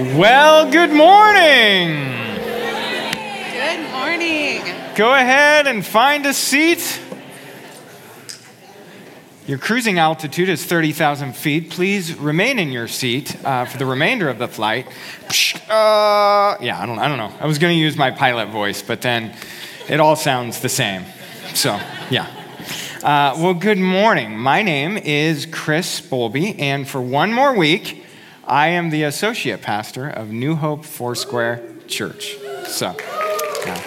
Well, good morning. Good morning. Go ahead and find a seat. Your cruising altitude is 30,000 feet. Please remain in your seat uh, for the remainder of the flight. Uh, yeah, I don't, I don't know. I was going to use my pilot voice, but then it all sounds the same. So, yeah. Uh, well, good morning. My name is Chris Bowlby, and for one more week, I am the associate pastor of New Hope Foursquare Church. So, yeah.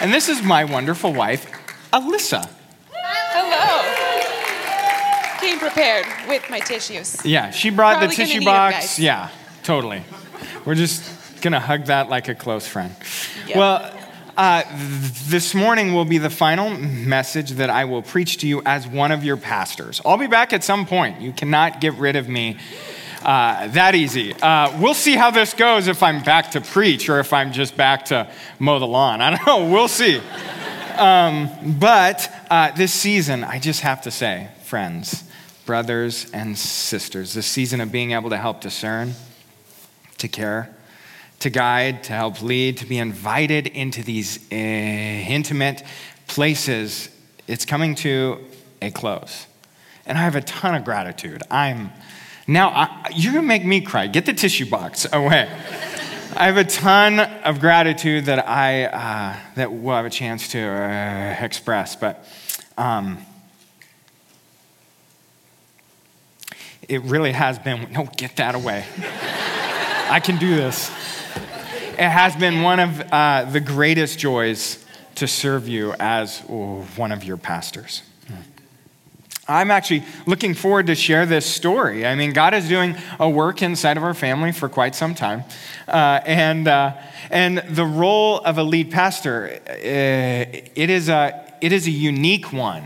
And this is my wonderful wife, Alyssa. Hello. Came prepared with my tissues. Yeah, she brought Probably the tissue box. Yeah, totally. We're just gonna hug that like a close friend. Well, uh, this morning will be the final message that I will preach to you as one of your pastors. I'll be back at some point. You cannot get rid of me uh, that easy. Uh, we'll see how this goes if I'm back to preach or if I'm just back to mow the lawn. I don't know. We'll see. Um, but uh, this season, I just have to say, friends, brothers, and sisters, this season of being able to help discern, to care, to guide, to help lead, to be invited into these uh, intimate places, it's coming to a close. And I have a ton of gratitude. I'm now, I, you're gonna make me cry. Get the tissue box away. I have a ton of gratitude that I uh, that we'll have a chance to uh, express, but um, it really has been. No, get that away. I can do this. It has been one of uh, the greatest joys to serve you as oh, one of your pastors. I'm actually looking forward to share this story. I mean, God is doing a work inside of our family for quite some time, uh, and uh, and the role of a lead pastor, uh, it is a it is a unique one.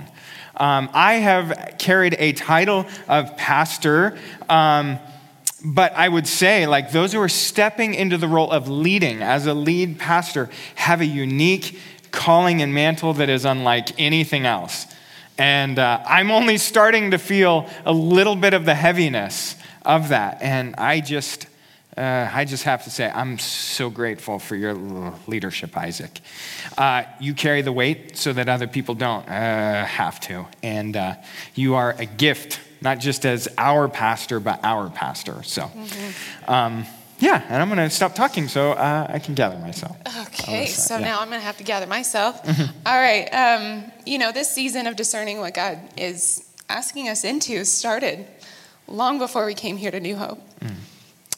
Um, I have carried a title of pastor. Um, but I would say, like, those who are stepping into the role of leading as a lead pastor have a unique calling and mantle that is unlike anything else. And uh, I'm only starting to feel a little bit of the heaviness of that. And I just, uh, I just have to say, I'm so grateful for your leadership, Isaac. Uh, you carry the weight so that other people don't uh, have to. And uh, you are a gift, not just as our pastor, but our pastor. So, um, yeah, and I'm going to stop talking so uh, I can gather myself. Okay, Alyssa, so yeah. now I'm going to have to gather myself. All right. Um, you know, this season of discerning what God is asking us into started long before we came here to New Hope.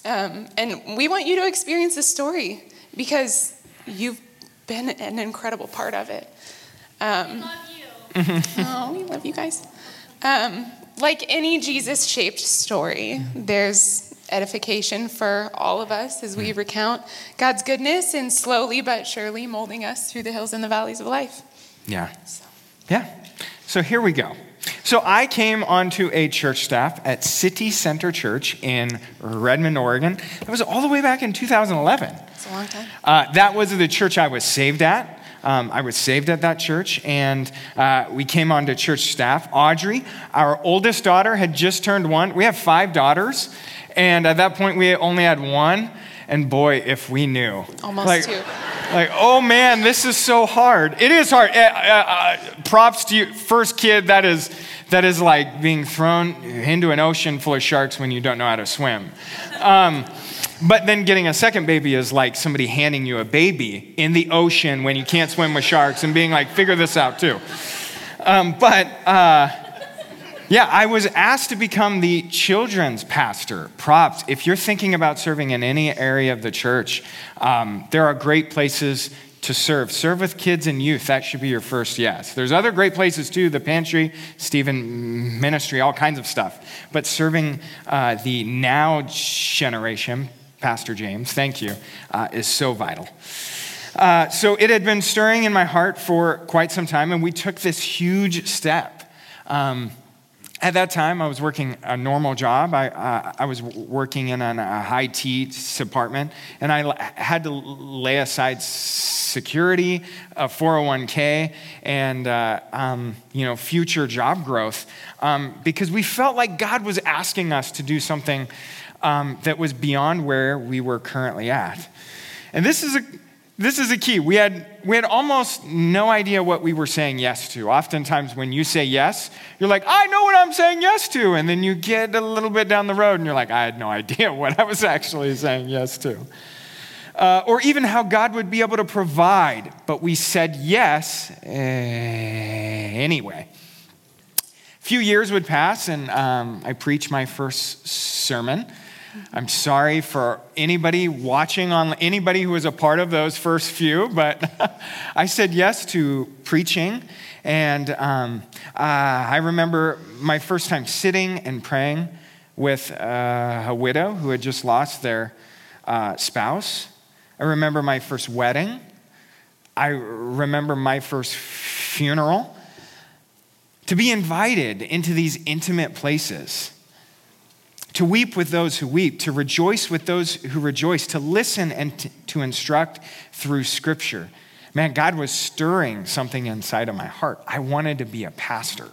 Um, and we want you to experience this story because you've been an incredible part of it. Um, oh, we love you guys. Um, like any Jesus shaped story, there's edification for all of us as we recount God's goodness and slowly but surely molding us through the hills and the valleys of life. Yeah. Yeah. So here we go. So I came onto a church staff at City Center Church in Redmond, Oregon. That was all the way back in 2011. It's a long time. Uh, that was the church I was saved at. Um, I was saved at that church, and uh, we came onto church staff. Audrey, our oldest daughter, had just turned one. We have five daughters, and at that point, we only had one. And boy, if we knew. Almost like, two. Like, oh man, this is so hard. It is hard. Uh, uh, props to you, first kid. That is that is like being thrown into an ocean full of sharks when you don't know how to swim. Um, but then getting a second baby is like somebody handing you a baby in the ocean when you can't swim with sharks and being like, figure this out too. Um, but uh, yeah, I was asked to become the children's pastor. Props. If you're thinking about serving in any area of the church, um, there are great places to serve. Serve with kids and youth. That should be your first yes. There's other great places too the pantry, Stephen ministry, all kinds of stuff. But serving uh, the now generation, Pastor James, thank you, uh, is so vital. Uh, so it had been stirring in my heart for quite some time, and we took this huge step. Um, at that time, I was working a normal job. I, uh, I was working in an, a IT department, and I l- had to lay aside security, a 401k, and uh, um, you know future job growth um, because we felt like God was asking us to do something um, that was beyond where we were currently at. And this is a this is a key. We had, we had almost no idea what we were saying yes to. Oftentimes, when you say yes, you're like, I know what I'm saying yes to. And then you get a little bit down the road and you're like, I had no idea what I was actually saying yes to. Uh, or even how God would be able to provide, but we said yes uh, anyway. A few years would pass, and um, I preached my first sermon. I'm sorry for anybody watching on anybody who was a part of those first few, but I said yes to preaching. And um, uh, I remember my first time sitting and praying with uh, a widow who had just lost their uh, spouse. I remember my first wedding. I remember my first funeral. To be invited into these intimate places to weep with those who weep, to rejoice with those who rejoice, to listen and to instruct through Scripture. Man, God was stirring something inside of my heart. I wanted to be a pastor.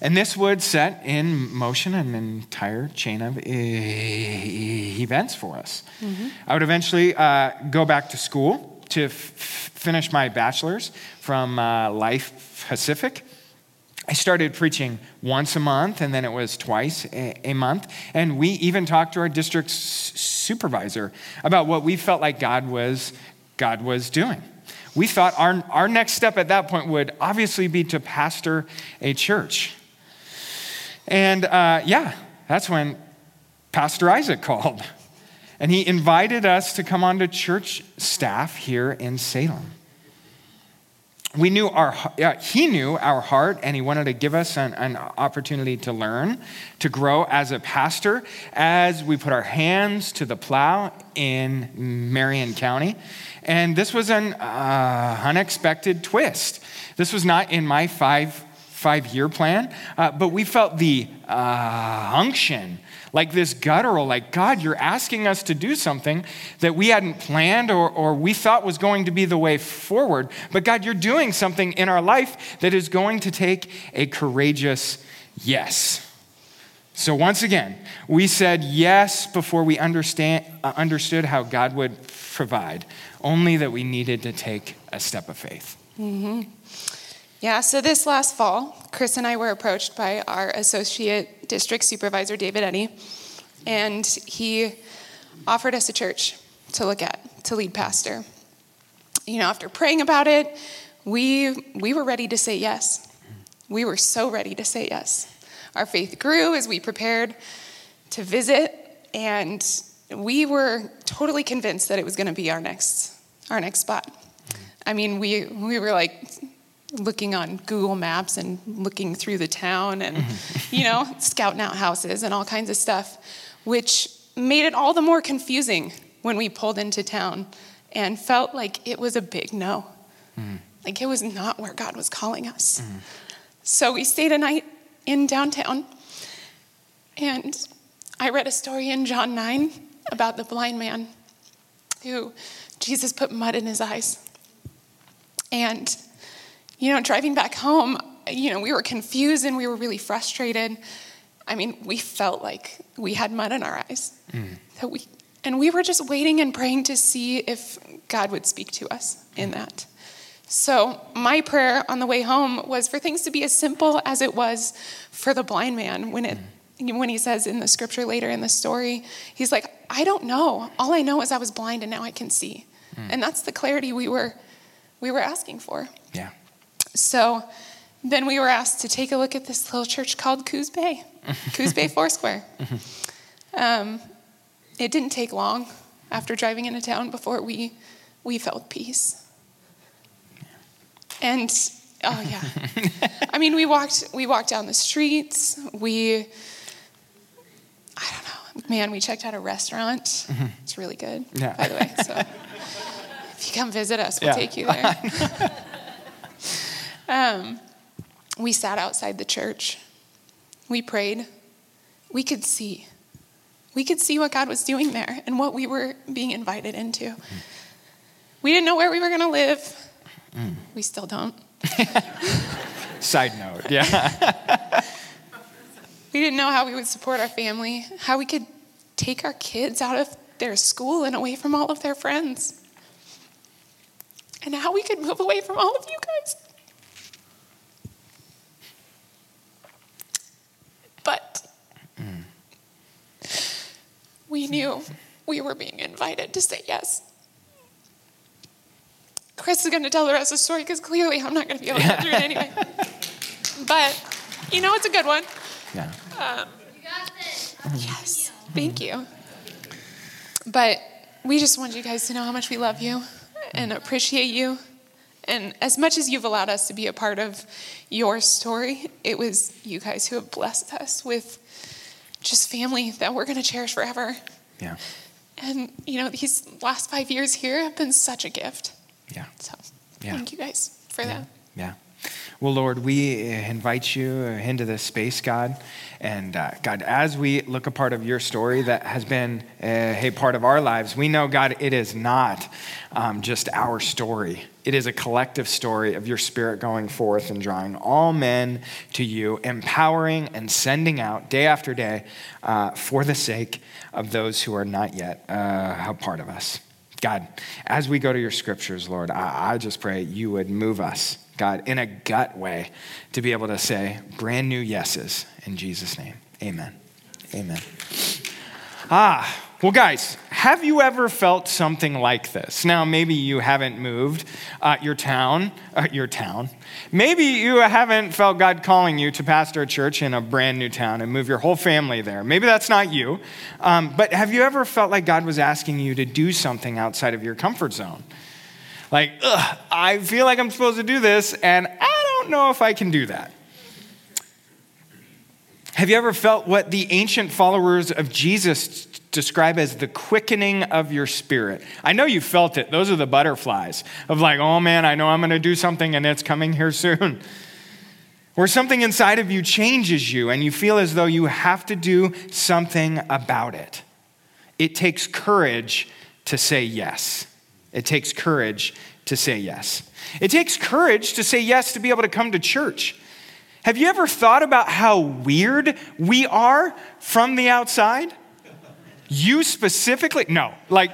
And this would set in motion an entire chain of events for us. Mm-hmm. I would eventually uh, go back to school to f- finish my bachelor's from uh, Life Pacific. I started preaching once a month, and then it was twice a, month. And we even talked to our district supervisor about what we felt like God was, God was doing. We thought our, our next step at that point would obviously be to pastor a church. And uh, yeah, that's when Pastor Isaac called. And he invited us to come on to church staff here in Salem we knew our yeah, he knew our heart and he wanted to give us an, an, opportunity to learn to grow as a pastor as we put our hands to the plow in marion county. And this was an uh, unexpected twist. This was not in my five five year plan uh, but we felt the uh, unction like this guttural, like, God, you're asking us to do something that we hadn't planned or, or we thought was going to be the way forward. But God, you're doing something in our life that is going to take a courageous yes. So once again, we said yes before we understand, uh, understood how God would provide, only that we needed to take a step of faith. Mm-hmm. Yeah, so this last fall, Chris and I were approached by our associate district supervisor, David Eddy, and he offered us a church to look at, to lead pastor. You know, after praying about it, we, we were ready to say yes. We were so ready to say yes. Our faith grew as we prepared to visit, and we were totally convinced that it was going to be our next, our next spot. I mean, we, we were like, looking on Google Maps and looking through the town and, you know, scouting out houses and all kinds of stuff, which made it all the more confusing when we pulled into town and felt like it was a big no. Mm. Like it was not where God was calling us. Mm. So we stayed a night in downtown and I read a story in John 9 about the blind man who Jesus put mud in his eyes. And you know, driving back home, you know, we were confused and we were really frustrated. I mean, we felt like we had mud in our eyes. Mm. That we, and we were just waiting and praying to see if God would speak to us in mm. that. So, my prayer on the way home was for things to be as simple as it was for the blind man when it mm. when he says in the scripture later in the story, he's like, I don't know. All I know is I was blind and now I can see. Mm. And that's the clarity we were we were asking for. Yeah. So then we were asked to take a look at this little church called Coos Bay, Coos Bay Foursquare. Um, it didn't take long after driving into town before we, we felt peace. And oh yeah, I mean we walked we walked down the streets. We I don't know, man. We checked out a restaurant. Mm-hmm. It's really good, yeah. by the way. So if you come visit us, we'll yeah. take you there. Um, we sat outside the church. We prayed. We could see. We could see what God was doing there and what we were being invited into. Mm. We didn't know where we were going to live. Mm. We still don't. Side note, yeah. we didn't know how we would support our family, how we could take our kids out of their school and away from all of their friends. And how we could move away from all of you guys. But we knew we were being invited to say yes. Chris is going to tell the rest of the story because clearly I'm not going to be able to get through it anyway. But you know, it's a good one. Yeah. Um, yes, thank you. But we just want you guys to know how much we love you and appreciate you. And as much as you've allowed us to be a part of your story, it was you guys who have blessed us with just family that we're going to cherish forever. Yeah. And, you know, these last five years here have been such a gift. Yeah. So Yeah. thank you guys for Yeah. that. Yeah. Well, Lord, we invite you into this space, God. And uh, God, as we look a part of your story that has been a, a part of our lives, we know, God, it is not um, just our story. It is a collective story of your spirit going forth and drawing all men to you, empowering and sending out day after day uh, for the sake of those who are not yet uh, a part of us. God, as we go to your scriptures, Lord, I, I just pray you would move us, God, in a gut way to be able to say brand new yeses in Jesus' name. Amen. Amen. Ah, well, guys, have you ever felt something like this? Now, maybe you haven't moved uh, your town, uh, your town. Maybe you haven't felt God calling you to pastor a church in a brand new town and move your whole family there. Maybe that's not you. Um, but have you ever felt like God was asking you to do something outside of your comfort zone? Like, ugh, I feel like I'm supposed to do this, and I don't know if I can do that. Have you ever felt what the ancient followers of Jesus describe as the quickening of your spirit? I know you felt it. Those are the butterflies of like, oh man, I know I'm going to do something and it's coming here soon. Where something inside of you changes you and you feel as though you have to do something about it. It takes courage to say yes. It takes courage to say yes. It takes courage to say yes to be able to come to church. Have you ever thought about how weird we are from the outside? You specifically? No, like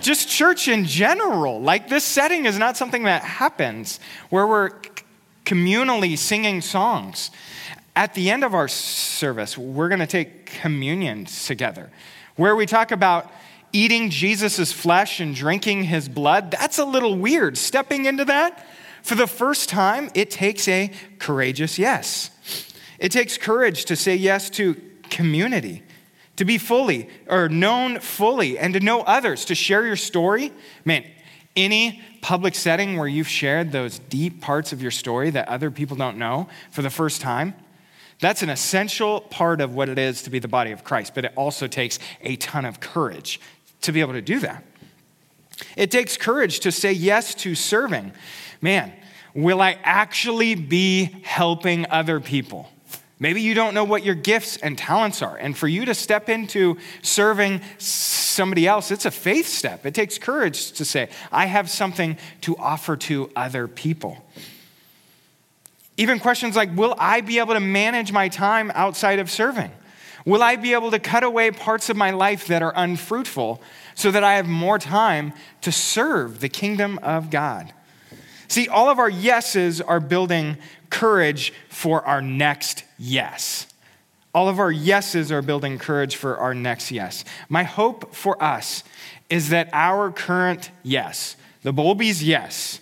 just church in general. Like this setting is not something that happens where we're communally singing songs. At the end of our service, we're going to take communion together, where we talk about eating Jesus' flesh and drinking his blood. That's a little weird. Stepping into that for the first time, it takes a courageous yes. It takes courage to say yes to community, to be fully or known fully, and to know others, to share your story. Man, any public setting where you've shared those deep parts of your story that other people don't know for the first time, that's an essential part of what it is to be the body of Christ, but it also takes a ton of courage to be able to do that. It takes courage to say yes to serving. Man, will I actually be helping other people? Maybe you don't know what your gifts and talents are. And for you to step into serving somebody else, it's a faith step. It takes courage to say, I have something to offer to other people. Even questions like, will I be able to manage my time outside of serving? Will I be able to cut away parts of my life that are unfruitful so that I have more time to serve the kingdom of God? See, all of our yeses are building courage for our next yes. All of our yeses are building courage for our next yes. My hope for us is that our current yes, the Bowlby's yes,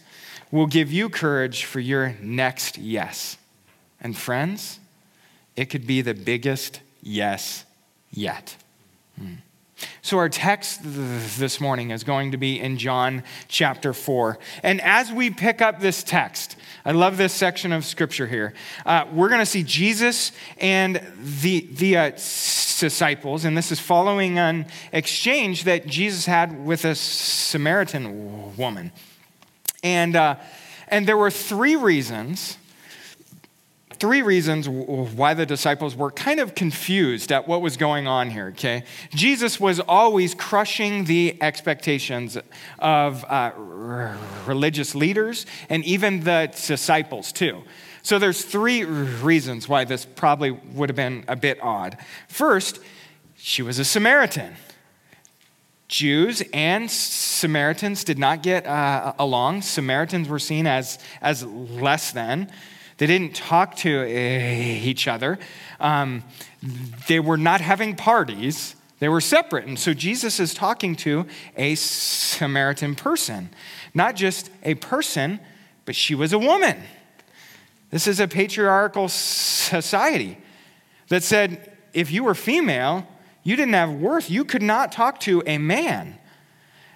will give you courage for your next yes. And friends, it could be the biggest yes yet. Hmm. So, our text this morning is going to be in John chapter 4. And as we pick up this text, I love this section of scripture here. Uh, we're going to see Jesus and the, the uh, disciples, and this is following an exchange that Jesus had with a Samaritan woman. And, uh, and there were three reasons three reasons why the disciples were kind of confused at what was going on here, okay? Jesus was always crushing the expectations of uh, religious leaders and even the disciples, too. So there's three reasons why this probably would have been a bit odd. First, she was a Samaritan. Jews and Samaritans did not get uh, along. Samaritans were seen as, as less than. They didn't talk to uh, each other. Um, they were not having parties. They were separate. And so Jesus is talking to a Samaritan person. Not just a person, but she was a woman. This is a patriarchal society that said if you were female, you didn't have worth. You could not talk to a man.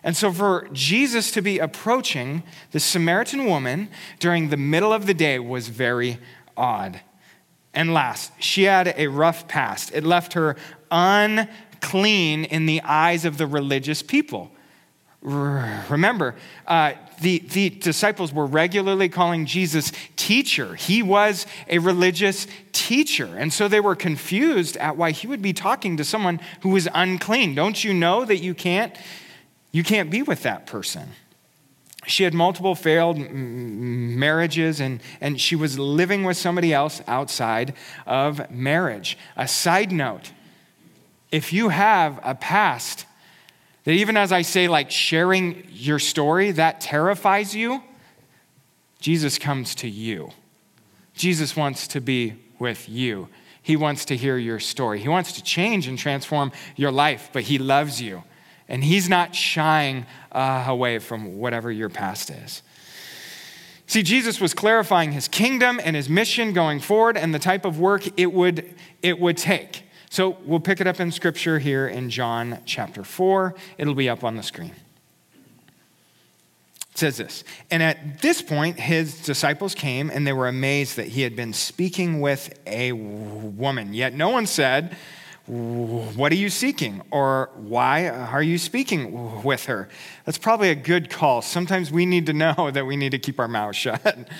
And so, for Jesus to be approaching the Samaritan woman during the middle of the day was very odd. And last, she had a rough past. It left her unclean in the eyes of the religious people. Remember, uh, the, the disciples were regularly calling Jesus teacher. He was a religious teacher. And so they were confused at why he would be talking to someone who was unclean. Don't you know that you can't, you can't be with that person? She had multiple failed marriages and, and she was living with somebody else outside of marriage. A side note if you have a past that even as I say, like sharing your story, that terrifies you, Jesus comes to you. Jesus wants to be with you. He wants to hear your story. He wants to change and transform your life, but He loves you. And He's not shying uh, away from whatever your past is. See, Jesus was clarifying His kingdom and His mission going forward and the type of work it would, it would take. So we'll pick it up in scripture here in John chapter 4. It'll be up on the screen. It says this And at this point, his disciples came and they were amazed that he had been speaking with a woman. Yet no one said, What are you seeking? Or why are you speaking with her? That's probably a good call. Sometimes we need to know that we need to keep our mouth shut.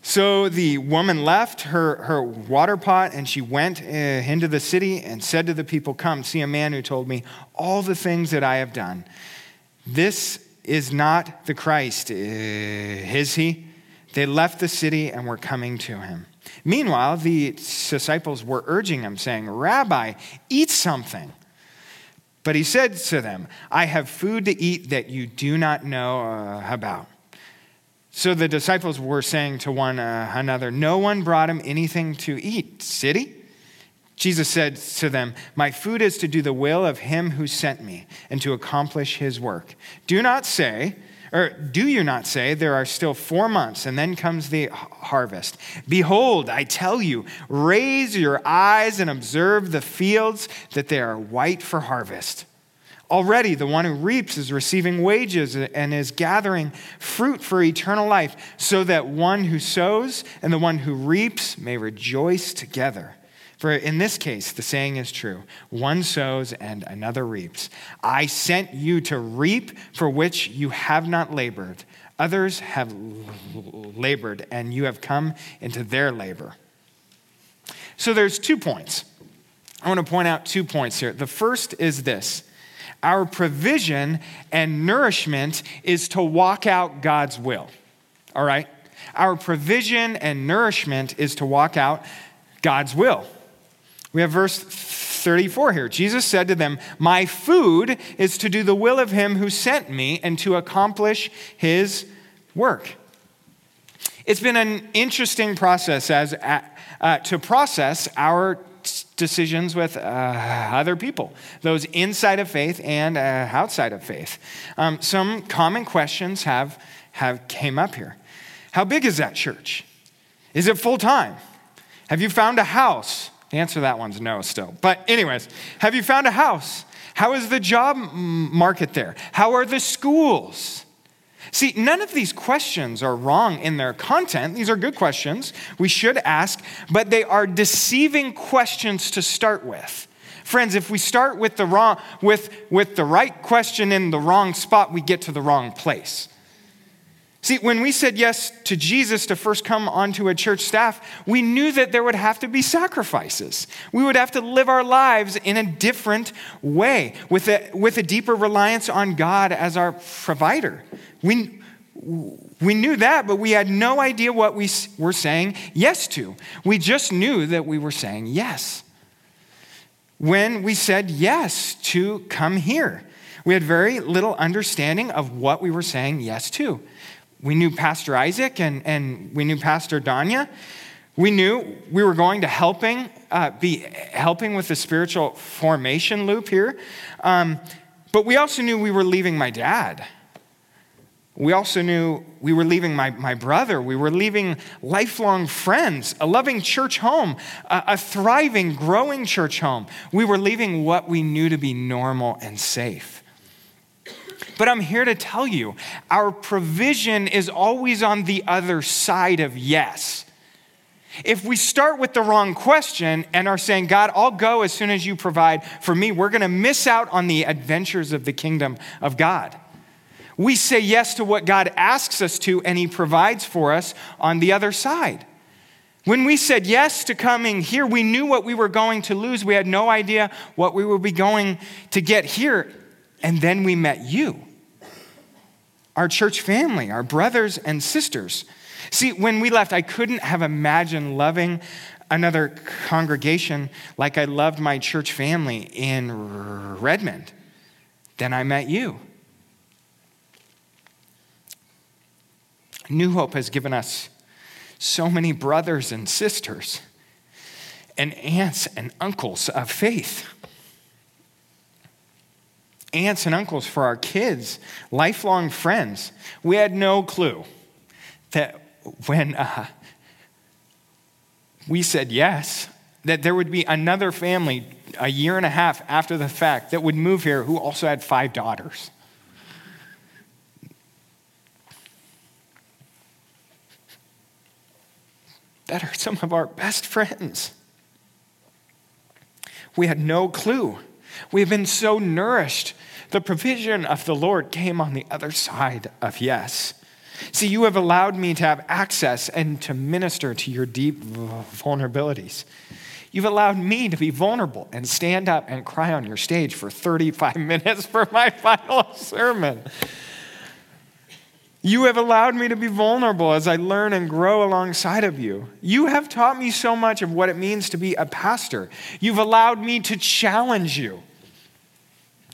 So the woman left her, her water pot and she went uh, into the city and said to the people, Come, see a man who told me all the things that I have done. This is not the Christ, uh, is he? They left the city and were coming to him. Meanwhile, the disciples were urging him, saying, Rabbi, eat something. But he said to them, I have food to eat that you do not know uh, about. So the disciples were saying to one uh, another, No one brought him anything to eat, City? Jesus said to them, My food is to do the will of him who sent me and to accomplish his work. Do not say, or do you not say, there are still four months and then comes the harvest? Behold, I tell you, raise your eyes and observe the fields, that they are white for harvest. Already, the one who reaps is receiving wages and is gathering fruit for eternal life, so that one who sows and the one who reaps may rejoice together. For in this case, the saying is true one sows and another reaps. I sent you to reap for which you have not labored. Others have labored, and you have come into their labor. So there's two points. I want to point out two points here. The first is this our provision and nourishment is to walk out God's will. All right? Our provision and nourishment is to walk out God's will. We have verse 34 here. Jesus said to them, My food is to do the will of him who sent me and to accomplish his work. It's been an interesting process as, uh, to process our decisions with uh, other people, those inside of faith and uh, outside of faith. Um, some common questions have, have came up here. How big is that church? Is it full time? Have you found a house? The answer to that one's no still. But, anyways, have you found a house? How is the job market there? How are the schools? See, none of these questions are wrong in their content. These are good questions we should ask, but they are deceiving questions to start with. Friends, if we start with the wrong with, with the right question in the wrong spot, we get to the wrong place. See, when we said yes to Jesus to first come onto a church staff, we knew that there would have to be sacrifices. We would have to live our lives in a different way, with a, with a deeper reliance on God as our provider. We, we knew that, but we had no idea what we were saying yes to. We just knew that we were saying yes. when we said yes to come here. We had very little understanding of what we were saying yes to. We knew Pastor Isaac and, and we knew Pastor Danya. We knew we were going to helping, uh, be helping with the spiritual formation loop here. Um, but we also knew we were leaving my dad. We also knew we were leaving my, my brother. We were leaving lifelong friends, a loving church home, a, a thriving, growing church home. We were leaving what we knew to be normal and safe. But I'm here to tell you our provision is always on the other side of yes. If we start with the wrong question and are saying, God, I'll go as soon as you provide for me, we're going to miss out on the adventures of the kingdom of God. We say yes to what God asks us to, and He provides for us on the other side. When we said yes to coming here, we knew what we were going to lose. We had no idea what we would be going to get here. And then we met you, our church family, our brothers and sisters. See, when we left, I couldn't have imagined loving another congregation like I loved my church family in Redmond. Then I met you. New Hope has given us so many brothers and sisters and aunts and uncles of faith. Aunts and uncles for our kids, lifelong friends. We had no clue that when uh, we said yes, that there would be another family a year and a half after the fact that would move here who also had five daughters. that are some of our best friends. We had no clue. We have been so nourished. The provision of the Lord came on the other side of yes. See, you have allowed me to have access and to minister to your deep vulnerabilities. You've allowed me to be vulnerable and stand up and cry on your stage for 35 minutes for my final sermon. You have allowed me to be vulnerable as I learn and grow alongside of you. You have taught me so much of what it means to be a pastor. You've allowed me to challenge you.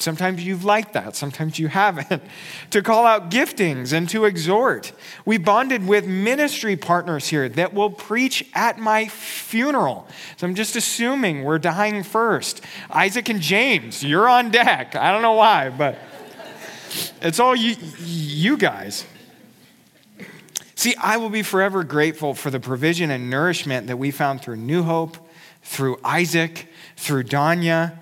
Sometimes you've liked that, sometimes you haven't. to call out giftings and to exhort. We bonded with ministry partners here that will preach at my funeral. So I'm just assuming we're dying first. Isaac and James, you're on deck. I don't know why, but it's all you, you guys. See, I will be forever grateful for the provision and nourishment that we found through New Hope, through Isaac, through Danya,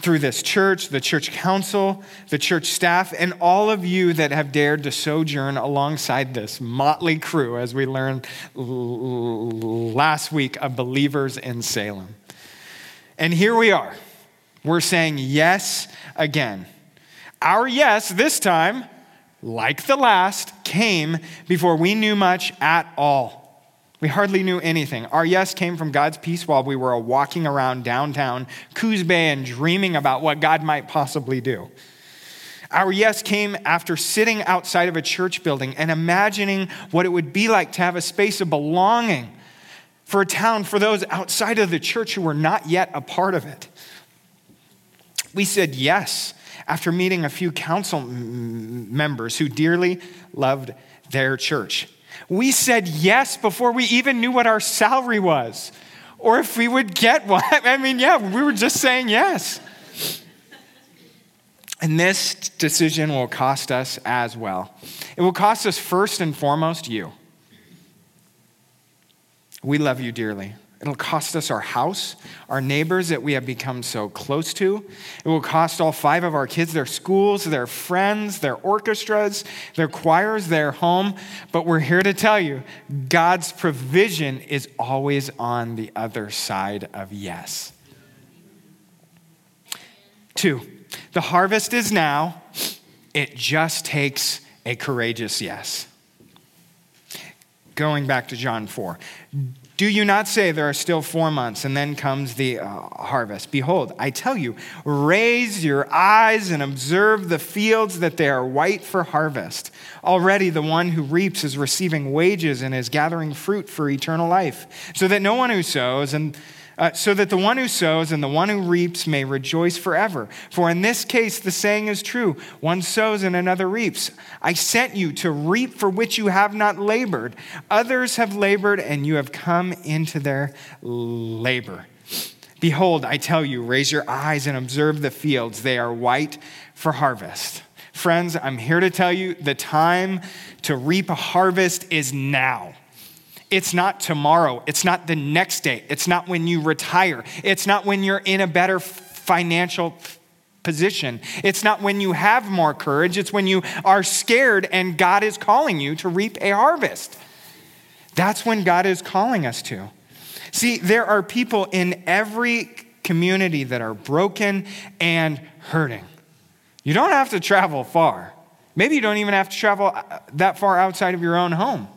through this church, the church council, the church staff, and all of you that have dared to sojourn alongside this motley crew, as we learned last week of believers in Salem. And here we are. We're saying yes again. Our yes this time like the last, came before we knew much at all. We hardly knew anything. Our yes came from God's peace while we were walking around downtown Coos Bay and dreaming about what God might possibly do. Our yes came after sitting outside of a church building and imagining what it would be like to have a space of belonging for a town for those outside of the church who were not yet a part of it. We said yes after meeting a few council members who dearly loved their church. We said yes before we even knew what our salary was or if we would get one. I mean, yeah, we were just saying yes. And this decision will cost us as well. It will cost us first and foremost you. We love you dearly. It'll cost us our house, our neighbors that we have become so close to. It will cost all five of our kids their schools, their friends, their orchestras, their choirs, their home. But we're here to tell you God's provision is always on the other side of yes. Two, the harvest is now, it just takes a courageous yes. Going back to John 4. Do you not say there are still four months and then comes the uh, harvest? Behold, I tell you, raise your eyes and observe the fields that they are white for harvest. Already the one who reaps is receiving wages and is gathering fruit for eternal life, so that no one who sows and uh, so that the one who sows and the one who reaps may rejoice forever. For in this case, the saying is true one sows and another reaps. I sent you to reap for which you have not labored. Others have labored, and you have come into their labor. Behold, I tell you, raise your eyes and observe the fields, they are white for harvest. Friends, I'm here to tell you the time to reap a harvest is now. It's not tomorrow. It's not the next day. It's not when you retire. It's not when you're in a better financial position. It's not when you have more courage. It's when you are scared and God is calling you to reap a harvest. That's when God is calling us to. See, there are people in every community that are broken and hurting. You don't have to travel far. Maybe you don't even have to travel uh, that far outside of your own home.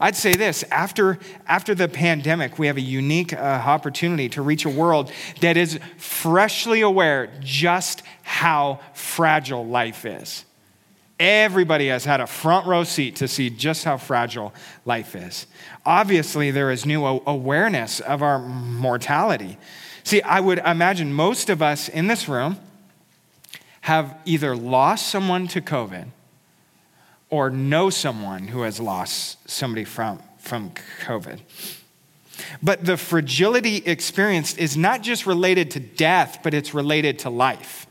I'd say this after, after the pandemic, we have a unique uh, opportunity to reach a world that is freshly aware just how fragile life is. Everybody has had a front row seat to see just how fragile life is. Obviously, there is new awareness of our mortality. See, I would imagine most of us in this room have either lost someone to COVID or know someone who has lost somebody from, from COVID. But the fragility experienced is not just related to death, but it's related to life.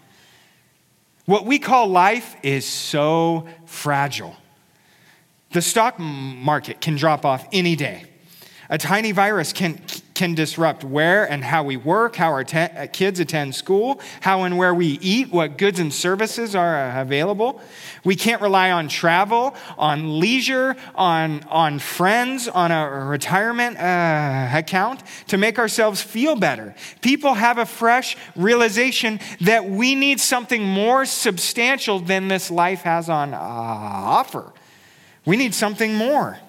What we call life is so fragile. The stock market can drop off any day. A tiny virus can, can disrupt where and how we work, how our te- uh, kids attend school, how and where we eat, what goods and services are uh, available. We can't rely on travel, on leisure, on, on friends, on a retirement uh, account to make ourselves feel better. People have a fresh realization that we need something more substantial than this life has on uh, offer. We need something more.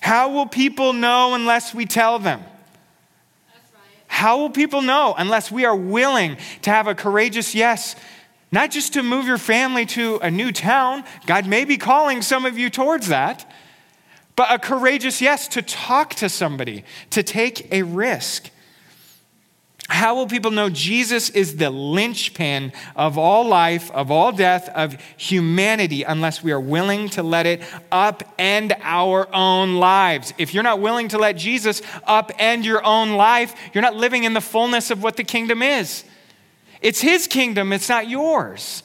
How will people know unless we tell them? How will people know unless we are willing to have a courageous yes? Not just to move your family to a new town, God may be calling some of you towards that, but a courageous yes to talk to somebody, to take a risk. How will people know Jesus is the linchpin of all life, of all death, of humanity, unless we are willing to let it upend our own lives? If you're not willing to let Jesus upend your own life, you're not living in the fullness of what the kingdom is. It's his kingdom, it's not yours.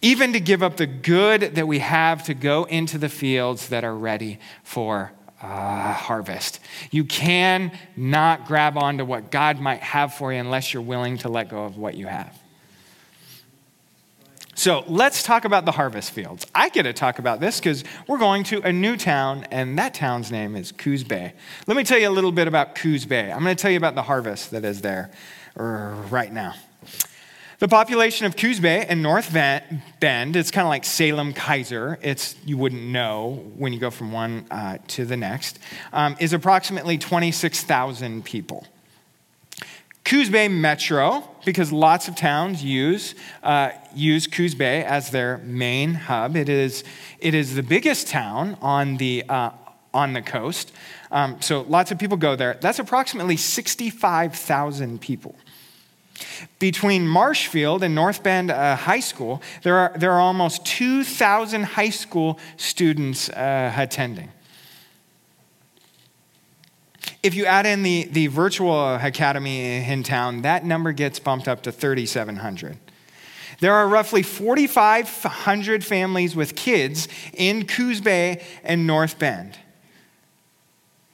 Even to give up the good that we have to go into the fields that are ready for uh, harvest. You cannot grab onto what God might have for you unless you're willing to let go of what you have. So let's talk about the harvest fields. I get to talk about this because we're going to a new town, and that town's name is Coos Bay. Let me tell you a little bit about Coos Bay. I'm going to tell you about the harvest that is there right now. The population of Coos Bay and North Bend, it's kind of like Salem Keizer. It's, you wouldn't know when you go from one uh, to the next, um, is approximately 26,000 people. Coos Bay Metro, because lots of towns use, uh, use Coos Bay as their main hub. It is, it is the biggest town on the, uh, on the coast. Um, so lots of people go there. That's approximately 65,000 people. Between Marshfield and North Bend uh, High School, there are, there are almost 2,000 high school students uh, attending. If you add in the, the virtual academy in town, that number gets bumped up to 3,700. There are roughly 4,500 families with kids in Coos Bay and North Bend.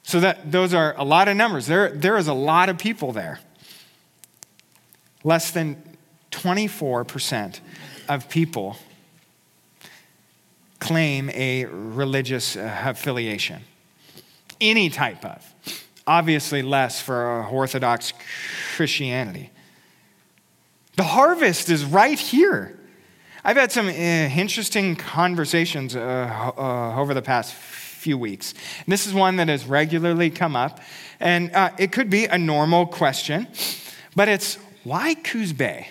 So that, those are a lot of numbers. There, there is a lot of people there. Less than 24% of people claim a religious uh, affiliation, any type of. Obviously, less for Orthodox Christianity. The harvest is right here. I've had some uh, interesting conversations uh, uh, over the past few weeks. And this is one that has regularly come up, and uh, it could be a normal question, but it's why Coos Bay?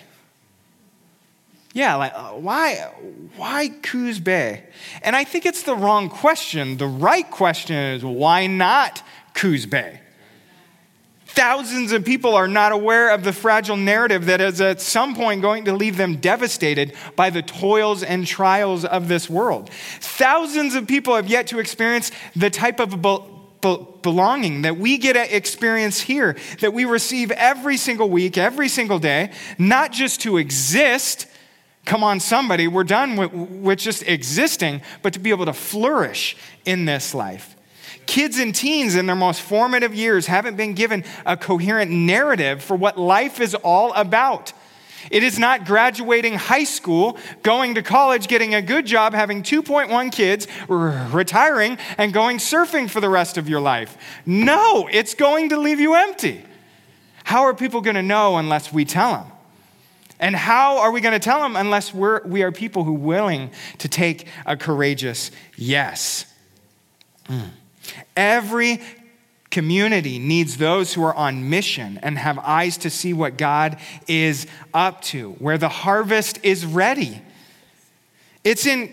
Yeah, like uh, why why Coos Bay? And I think it's the wrong question. The right question is why not Coos Bay? Thousands of people are not aware of the fragile narrative that is at some point going to leave them devastated by the toils and trials of this world. Thousands of people have yet to experience the type of belonging that we get to experience here, that we receive every single week, every single day, not just to exist. Come on, somebody, we're done with, with just existing, but to be able to flourish in this life. Kids and teens in their most formative years haven't been given a coherent narrative for what life is all about. It is not graduating high school, going to college, getting a good job, having 2.1 kids, r- retiring, and going surfing for the rest of your life. No, it's going to leave you empty. How are people going to know unless we tell them? And how are we going to tell them unless we're, we are people who are willing to take a courageous yes? Mm. Every community needs those who are on mission and have eyes to see what God is up to, where the harvest is ready. It's in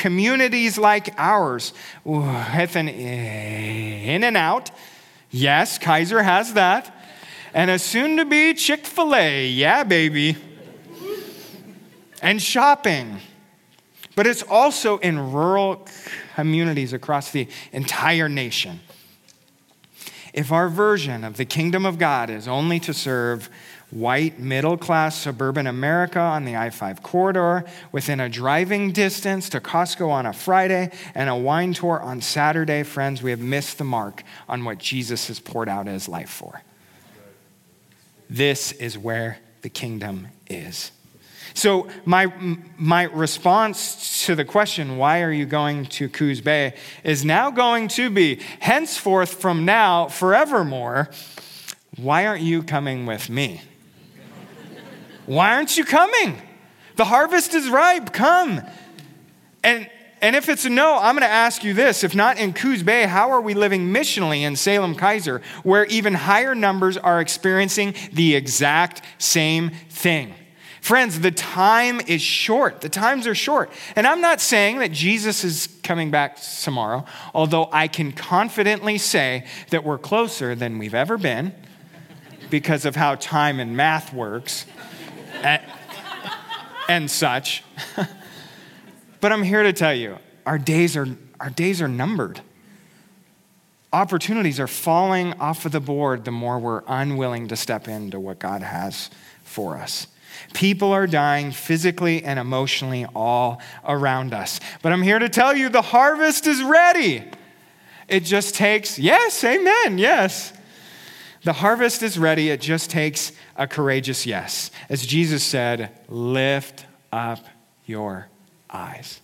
communities like ours with an In-N-Out. Yes, Keizer has that. And a soon to be Chick fil A. Yeah, baby. And shopping. But it's also in rural communities across the entire nation. If our version of the kingdom of God is only to serve white, middle class suburban America on the I 5 corridor, within a driving distance to Costco on a Friday and a wine tour on Saturday, friends, we have missed the mark on what Jesus has poured out his life for. This is where the kingdom is. So, my, my response to the question, why are you going to Coos Bay, is now going to be, henceforth from now, forevermore, why aren't you coming with me? why aren't you coming? The harvest is ripe, come. And, and if it's a no, I'm going to ask you this. If not in Coos Bay, how are we living missionally in Salem Keizer, where even higher numbers are experiencing the exact same thing? Friends, the time is short. The times are short. And I'm not saying that Jesus is coming back tomorrow, although I can confidently say that we're closer than we've ever been because of how time and math works and, and such. but I'm here to tell you, our days are, our days are numbered. Opportunities are falling off of the board the more we're unwilling to step into what God has for us. People are dying physically and emotionally all around us. But I'm here to tell you the harvest is ready. It just takes, yes, amen, yes. The harvest is ready. It just takes a courageous yes. As Jesus said, lift up your eyes.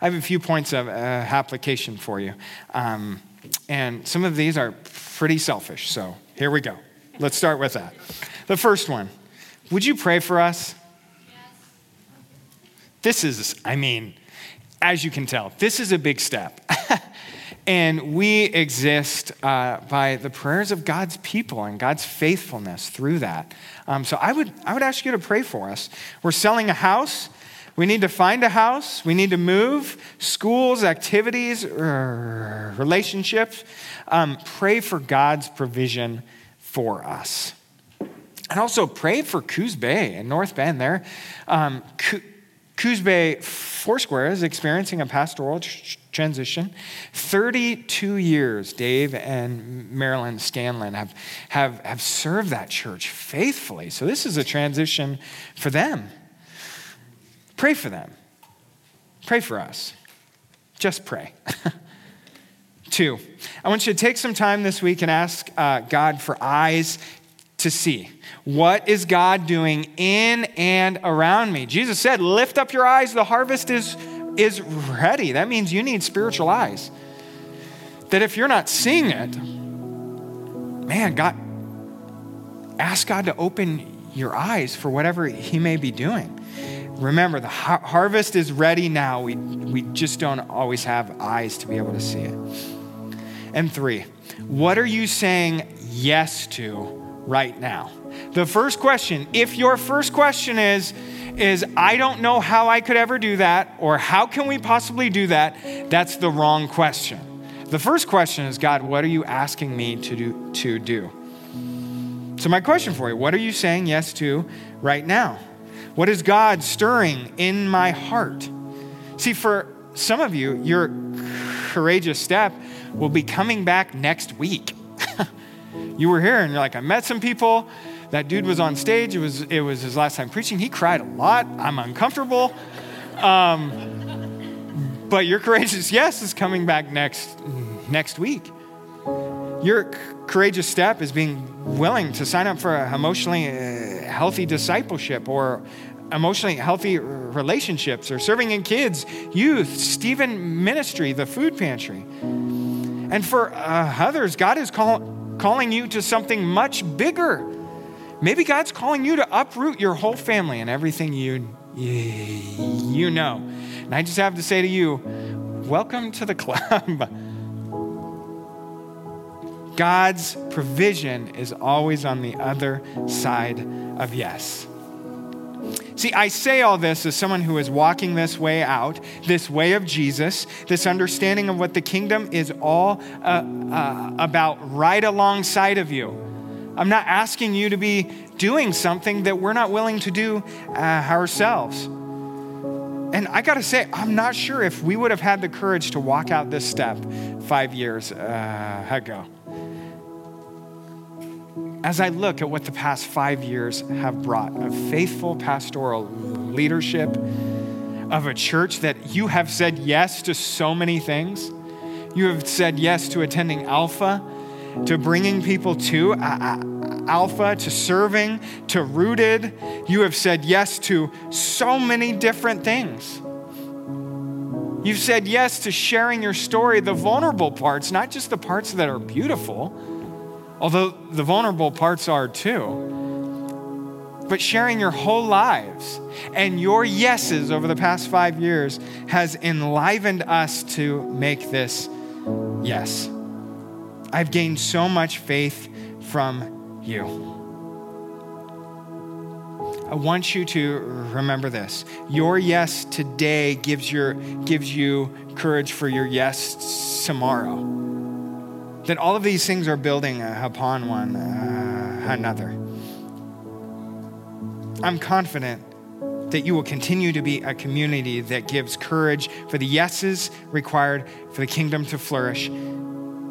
I have a few points of uh, application for you. Um, and some of these are pretty selfish. So here we go. Let's start with that. The first one would you pray for us? This is, I mean, as you can tell, this is a big step. and we exist uh, by the prayers of God's people and God's faithfulness through that. Um, so I would, I would ask you to pray for us. We're selling a house. We need to find a house. We need to move schools, activities, relationships. Um, pray for God's provision for us. And also pray for Coos Bay and North Bend there. Um, Coos Bay Foursquare is experiencing a pastoral tr- transition. 32 years, Dave and Marilyn Scanlon have, have, have served that church faithfully. So this is a transition for them. Pray for them. Pray for us. Just pray. Two, I want you to take some time this week and ask uh, God for eyes to see. What is God doing in and around me? Jesus said, Lift up your eyes, the harvest is, is ready. That means you need spiritual eyes. That if you're not seeing it, man, God, ask God to open your eyes for whatever He may be doing. Remember, the har- harvest is ready now. We, we just don't always have eyes to be able to see it. And three, what are you saying yes to right now? The first question, if your first question is, is I don't know how I could ever do that, or how can we possibly do that, that's the wrong question. The first question is God, what are you asking me to do? To do? So, my question for you what are you saying yes to right now? What is God stirring in my heart? See, for some of you, your courageous step will be coming back next week. you were here and you're like, I met some people. That dude was on stage. It was, it was his last time preaching. He cried a lot. I'm uncomfortable. Um, but your courageous yes is coming back next, next week. Your courageous step is being willing to sign up for emotionally uh, healthy discipleship or emotionally healthy relationships or serving in kids, youth, Stephen ministry, the food pantry. And for uh, others, God is call, calling you to something much bigger. Maybe God's calling you to uproot your whole family and everything you, you know. And I just have to say to you, welcome to the club. God's provision is always on the other side of yes. See, I say all this as someone who is walking this way out, this way of Jesus, this understanding of what the kingdom is all uh, uh, about right alongside of you. I'm not asking you to be doing something that we're not willing to do uh, ourselves. And I gotta say, I'm not sure if we would have had the courage to walk out this step five years uh, ago as I look at what the past five years have brought of faithful pastoral leadership, of a church that you have said yes to so many things. You have said yes to attending Alpha, to bringing people to uh, uh, Alpha, to serving, to rooted. You have said yes to so many different things. You've said yes to sharing your story, the vulnerable parts, not just the parts that are beautiful although the vulnerable parts are too. But sharing your whole lives and your yeses over the past five years has enlivened us to make this yes. I've gained so much faith from you. I want you to remember this. Your yes today gives, your, gives you courage for your yes tomorrow that all of these things are building upon one uh, another. I'm confident that you will continue to be a community that gives courage for the yeses required for the kingdom to flourish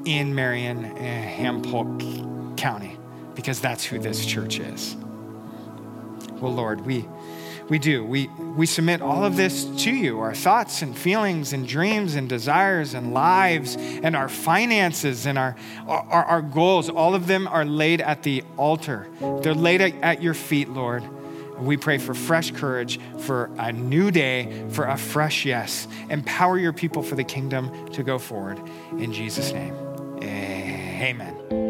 in Marion eh, and Hampolic County, because that's who this church is. Well, Lord, we we do. We, we submit all of this to you our thoughts and feelings and dreams and desires and lives and our finances and our, our, our goals. All of them are laid at the altar, they're laid at your feet, Lord. We pray for fresh courage, for a new day, for a fresh yes. Empower your people for the kingdom to go forward. In Jesus' name, Eh, amen.